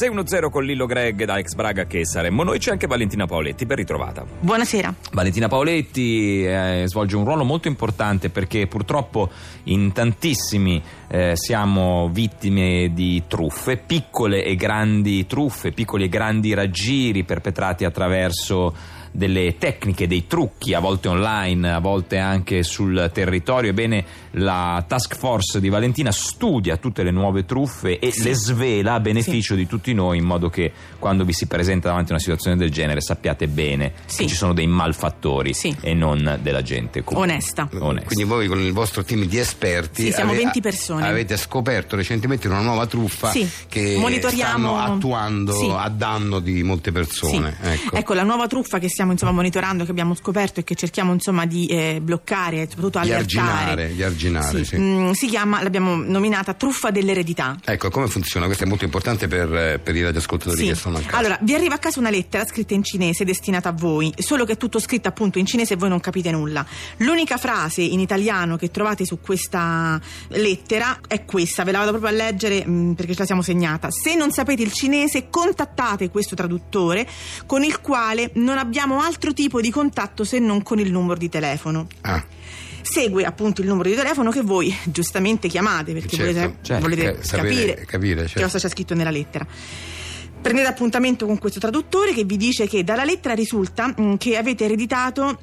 610 con Lillo Greg da ex Braga che saremmo noi c'è anche Valentina Paoletti ben ritrovata Buonasera. Valentina Paoletti eh, svolge un ruolo molto importante perché purtroppo in tantissimi eh, siamo vittime di truffe, piccole e grandi truffe, piccoli e grandi raggiri perpetrati attraverso delle tecniche, dei trucchi, a volte online, a volte anche sul territorio. Ebbene, la task force di Valentina studia tutte le nuove truffe e le svela a beneficio di tutti noi, in modo che quando vi si presenta davanti a una situazione del genere sappiate bene Sì. che ci sono dei malfattori Sì. e non della gente comune. Onesta. Onesta. Quindi voi con il vostro team di esperti Sì, siamo 20 persone. avete scoperto recentemente una nuova truffa Sì, che monitoriamo- stanno attuando Sì. a danno di molte persone. Sì. Ecco. Ecco. la nuova truffa che stiamo insomma monitorando, che abbiamo scoperto e che cerchiamo insomma di eh, bloccare e soprattutto arginare, di arginare, sì. mm, si chiama, l'abbiamo nominata truffa dell'eredità. Ecco, come funziona? Questo è molto importante per, eh, per i radioascoltatori Sì. che sono a casa. Allora, vi arriva a casa una lettera scritta in cinese destinata a voi, solo che è tutto scritto appunto in cinese e voi non capite nulla. L'unica frase in italiano che trovate su questa lettera è questa, ve la vado proprio a leggere mh, perché ce la siamo segnata. Se non sapete il cinese, contattate questo traduttore con il quale non abbiamo altro tipo di contatto se non con il numero di telefono. Ah, Segue appunto il numero di telefono che voi giustamente chiamate perché Certo, volete, certo, volete eh, sapere- capire, capire, che certo. cosa c'è scritto nella lettera. Prendete appuntamento con questo traduttore che vi dice che dalla lettera risulta mm, che avete ereditato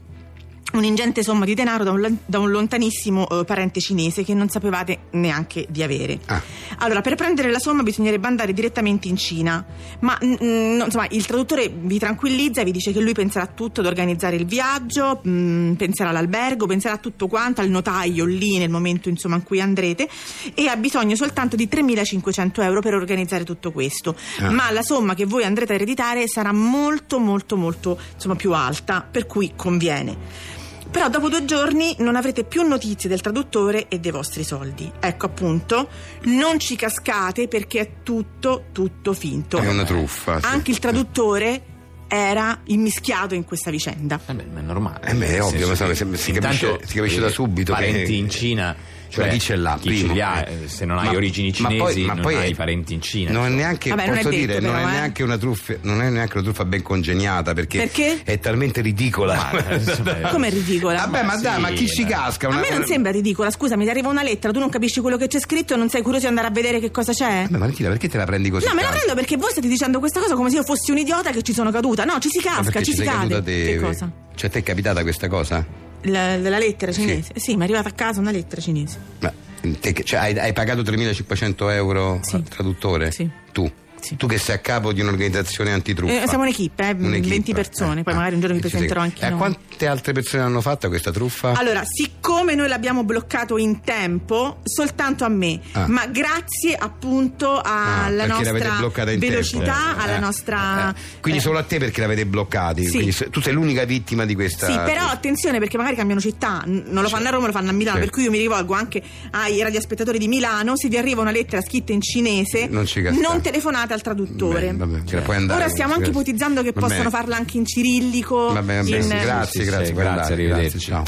un'ingente somma di denaro da un, da un lontanissimo eh, parente cinese che non sapevate neanche di avere. Ah. Allora, per prendere la somma bisognerebbe andare direttamente in Cina, ma mm, insomma il traduttore vi tranquillizza e vi dice che lui penserà a tutto ad organizzare il viaggio, mm, penserà all'albergo, penserà a tutto quanto, al notaio lì nel momento insomma, in cui andrete e ha bisogno soltanto di 3.500 euro per organizzare tutto questo. Ah. Ma la somma che voi andrete a ereditare sarà molto molto molto insomma, più alta, per cui conviene. Però dopo due giorni non avrete più notizie del traduttore e dei vostri soldi. Ecco appunto, non ci cascate perché è tutto, tutto finto. è una truffa. sì. Anche il traduttore era immischiato in questa vicenda. Eh beh, ma è normale. Eh beh, è ovvio, senso ma che si- capisce- si capisce da subito che- Parenti in Cina. Cioè, chi ce l'ha, Chi primo? ce li ha, Eh. eh, se non hai Ma- origini ma poi- cinesi, ma non poi hai è- parenti in Cina. Non è neanche, Vabbè, non è posso detto, dire, non però, è eh. neanche una truffa, non è neanche una truffa ben congegnata perché, Perché? è talmente ridicola. Ma, Come è ridicola? Vabbè, ma sì, dai, ma chi ci casca? A Una- me non sembra ridicola, scusami, ti arriva una lettera, tu non capisci quello che c'è scritto e non sei curioso di andare a vedere che cosa c'è? Vabbè, Valentina, perché te la prendi così? No, me la prendo perché voi state dicendo questa cosa come se io fossi un idiota che ci sono caduta. No, ci si casca, perché ci si cade. te? Che cosa? Cioè, ti è capitata questa cosa? La, della lettera Sì. cinese? Sì, mi è arrivata a casa una lettera cinese. Ma te cioè, hai, hai pagato 3.500 euro Sì. al traduttore? Sì. Tu? Sì. Tu che sei a capo di un'organizzazione antitruffa? Eh, siamo un'equipe, eh, Un'equipe, 20 persone, poi ah, magari un giorno vi ci presenterò anche E a noi. quante altre persone hanno fatto questa truffa? Allora, siccome noi l'abbiamo bloccato in tempo, soltanto a me, Ah. ma grazie appunto Ah, alla l'avete nostra velocità, tempo. alla Eh, nostra... eh. Quindi eh, solo a te perché l'avete bloccati? Sì. Tu sei l'unica vittima di questa Sì, però attenzione perché magari cambiano città, non lo fanno a Roma, lo fanno a Milano, Sì. per cui io mi rivolgo anche ai radiospettatori di Milano, se vi arriva una lettera scritta in cinese, Non non telefonate al traduttore. Beh, vabbè, puoi andare Ora stiamo anche grazie. ipotizzando che Va possono bene. farla anche in cirillico. Va bene, va bene. in- grazie, sì, grazie, puoi grazie, andare, arrivederci. grazie,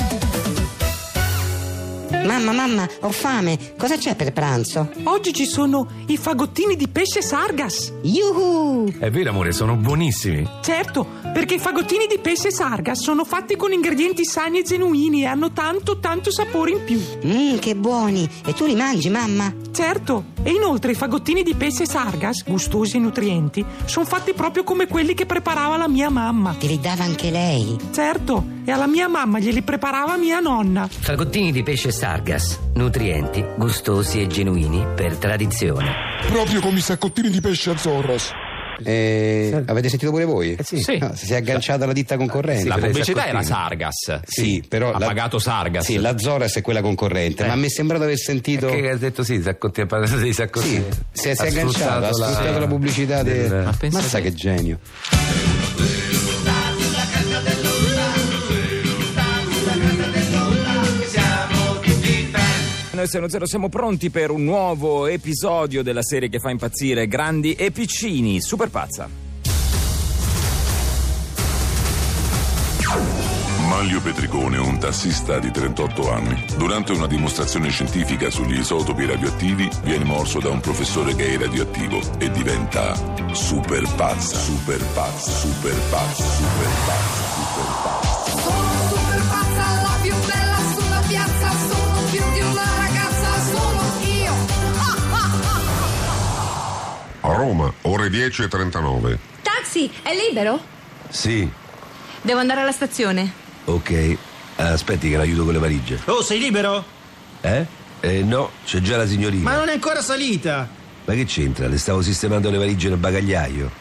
ciao. Mamma, mamma, ho fame. Cosa c'è per pranzo? Oggi ci sono i fagottini di pesce Sargas. Yuhu! È vero, amore, sono buonissimi. Certo, perché i fagottini di pesce Sargas sono fatti con ingredienti sani e genuini e hanno tanto, tanto sapore in più. Mmm, che buoni! E tu li mangi, mamma? Certo, e inoltre i fagottini di pesce Sargas, gustosi e nutrienti, sono fatti proprio come quelli che preparava la mia mamma. Te li dava anche lei. Certo, e alla mia mamma glieli preparava mia nonna. Fagottini di pesce Sargas, nutrienti, gustosi e genuini per tradizione. Proprio come i saccottini di pesce Azzorras. Eh, avete sentito pure voi? sì. Sì. Ah, si è agganciata alla ditta concorrente. La pubblicità era. Sargas. Sì, però ha la- pagato Sargas. Sì, la Zoras è quella concorrente, Eh. ma mi è sembrato aver sentito. Che ha detto sì, saccotti, ha parlato dei saccotti. Sì, si è, si è agganciata, ha sfruttato la, pubblicità del. del- Ma Mazza te. che genio. Noi siamo pronti per un nuovo episodio della serie che fa impazzire grandi e piccini. Super pazza. Manlio Petricone è un tassista di 38 anni. Durante una dimostrazione scientifica sugli isotopi radioattivi viene morso da un professore gay radioattivo e diventa super pazza, super pazza, super pazza, super pazza, super pazza. ore 10 e 39. Taxi, è libero? Sì. Devo andare alla stazione. Ok. Aspetti che l'aiuto con le valigie. Oh, sei libero? Eh? Eh no, c'è già la signorina. Ma non è ancora salita. Ma che c'entra? Le stavo sistemando le valigie nel bagagliaio.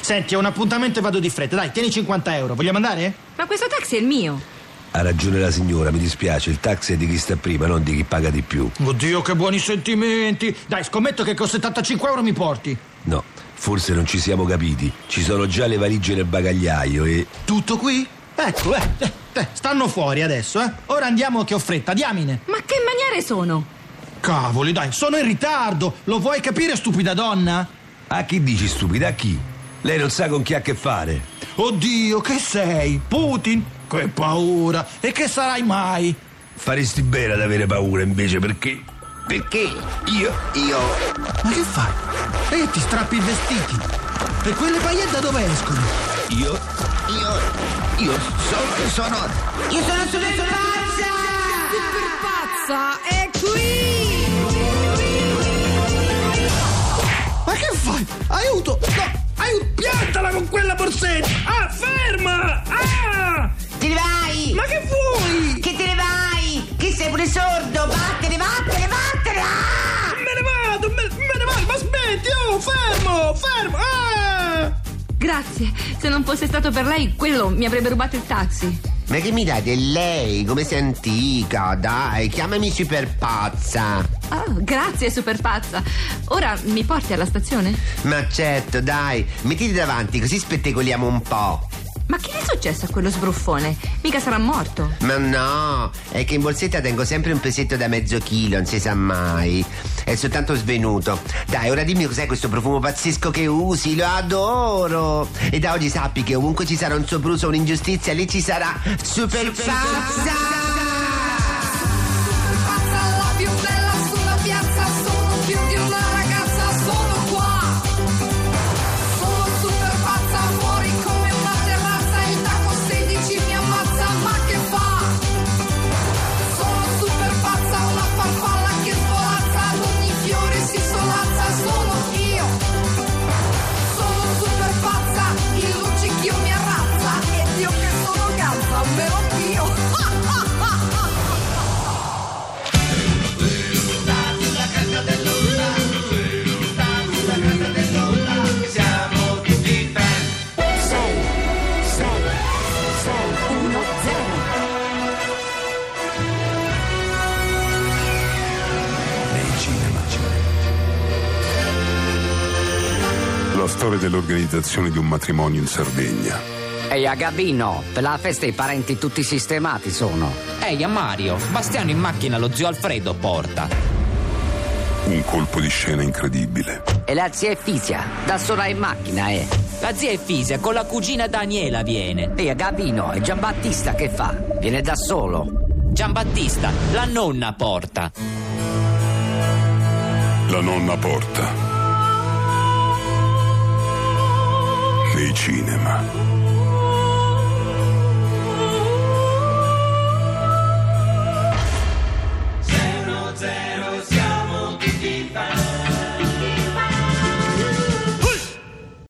Senti, ho un appuntamento e vado di fretta. Dai, tieni 50 euro. Vogliamo andare? Ma questo taxi è il mio. Ha ragione la signora, mi dispiace, il taxi è di chi sta prima, non di chi paga di più. Oddio, che buoni sentimenti! Dai, scommetto che con 75 euro mi porti. No, forse non ci siamo capiti. Ci sono già le valigie nel bagagliaio e. Tutto qui? Ecco, eh, eh, eh, stanno fuori adesso, eh. Ora andiamo che ho fretta, diamine. Ma che maniere sono? Cavoli, dai, sono in ritardo. Lo vuoi capire, stupida donna? A chi dici stupida? A chi? Lei non sa con chi ha a che fare. Oddio, che sei? Putin? Che paura. E che sarai mai? Faresti bene ad avere paura invece perché. Perché io. Io. Ma che fai? E ti strappi i vestiti. E quelle paillette da dove escono? Io. Io. Io sono. sono. Io sono super pazza! Super pazza è fermo! Fermo! Ah! Grazie. Se non fosse stato per lei, quello mi avrebbe rubato il taxi. Ma che mi date lei? Come sei antica? Dai, chiamami super pazza! Ah, grazie, super pazza. Ora mi porti alla stazione? Ma certo, dai, mettiti davanti così spettacoliamo un po'. Ma che è successo a quello sbruffone? Mica sarà morto. Ma no, è che in borsetta tengo sempre un pesetto da mezzo chilo, non si sa mai. È soltanto svenuto. Dai, ora dimmi cos'è questo profumo pazzesco che usi, lo adoro. E da oggi sappi che ovunque ci sarà un sopruso o un'ingiustizia, lì ci sarà super pazza. Pazza, storia dell'organizzazione di un matrimonio in Sardegna. Ehi, a Gabino, per la festa i parenti tutti sistemati sono. Ehi, a Mario, Bastiano in macchina lo zio Alfredo porta. Un colpo di scena incredibile. E la zia Efisia, da sola in macchina, eh. La zia Efisia con la cugina Daniela viene. Ehi, a Gabino, e Giambattista che fa? Viene da solo. Giambattista, la nonna porta. La nonna porta. Nei cinema.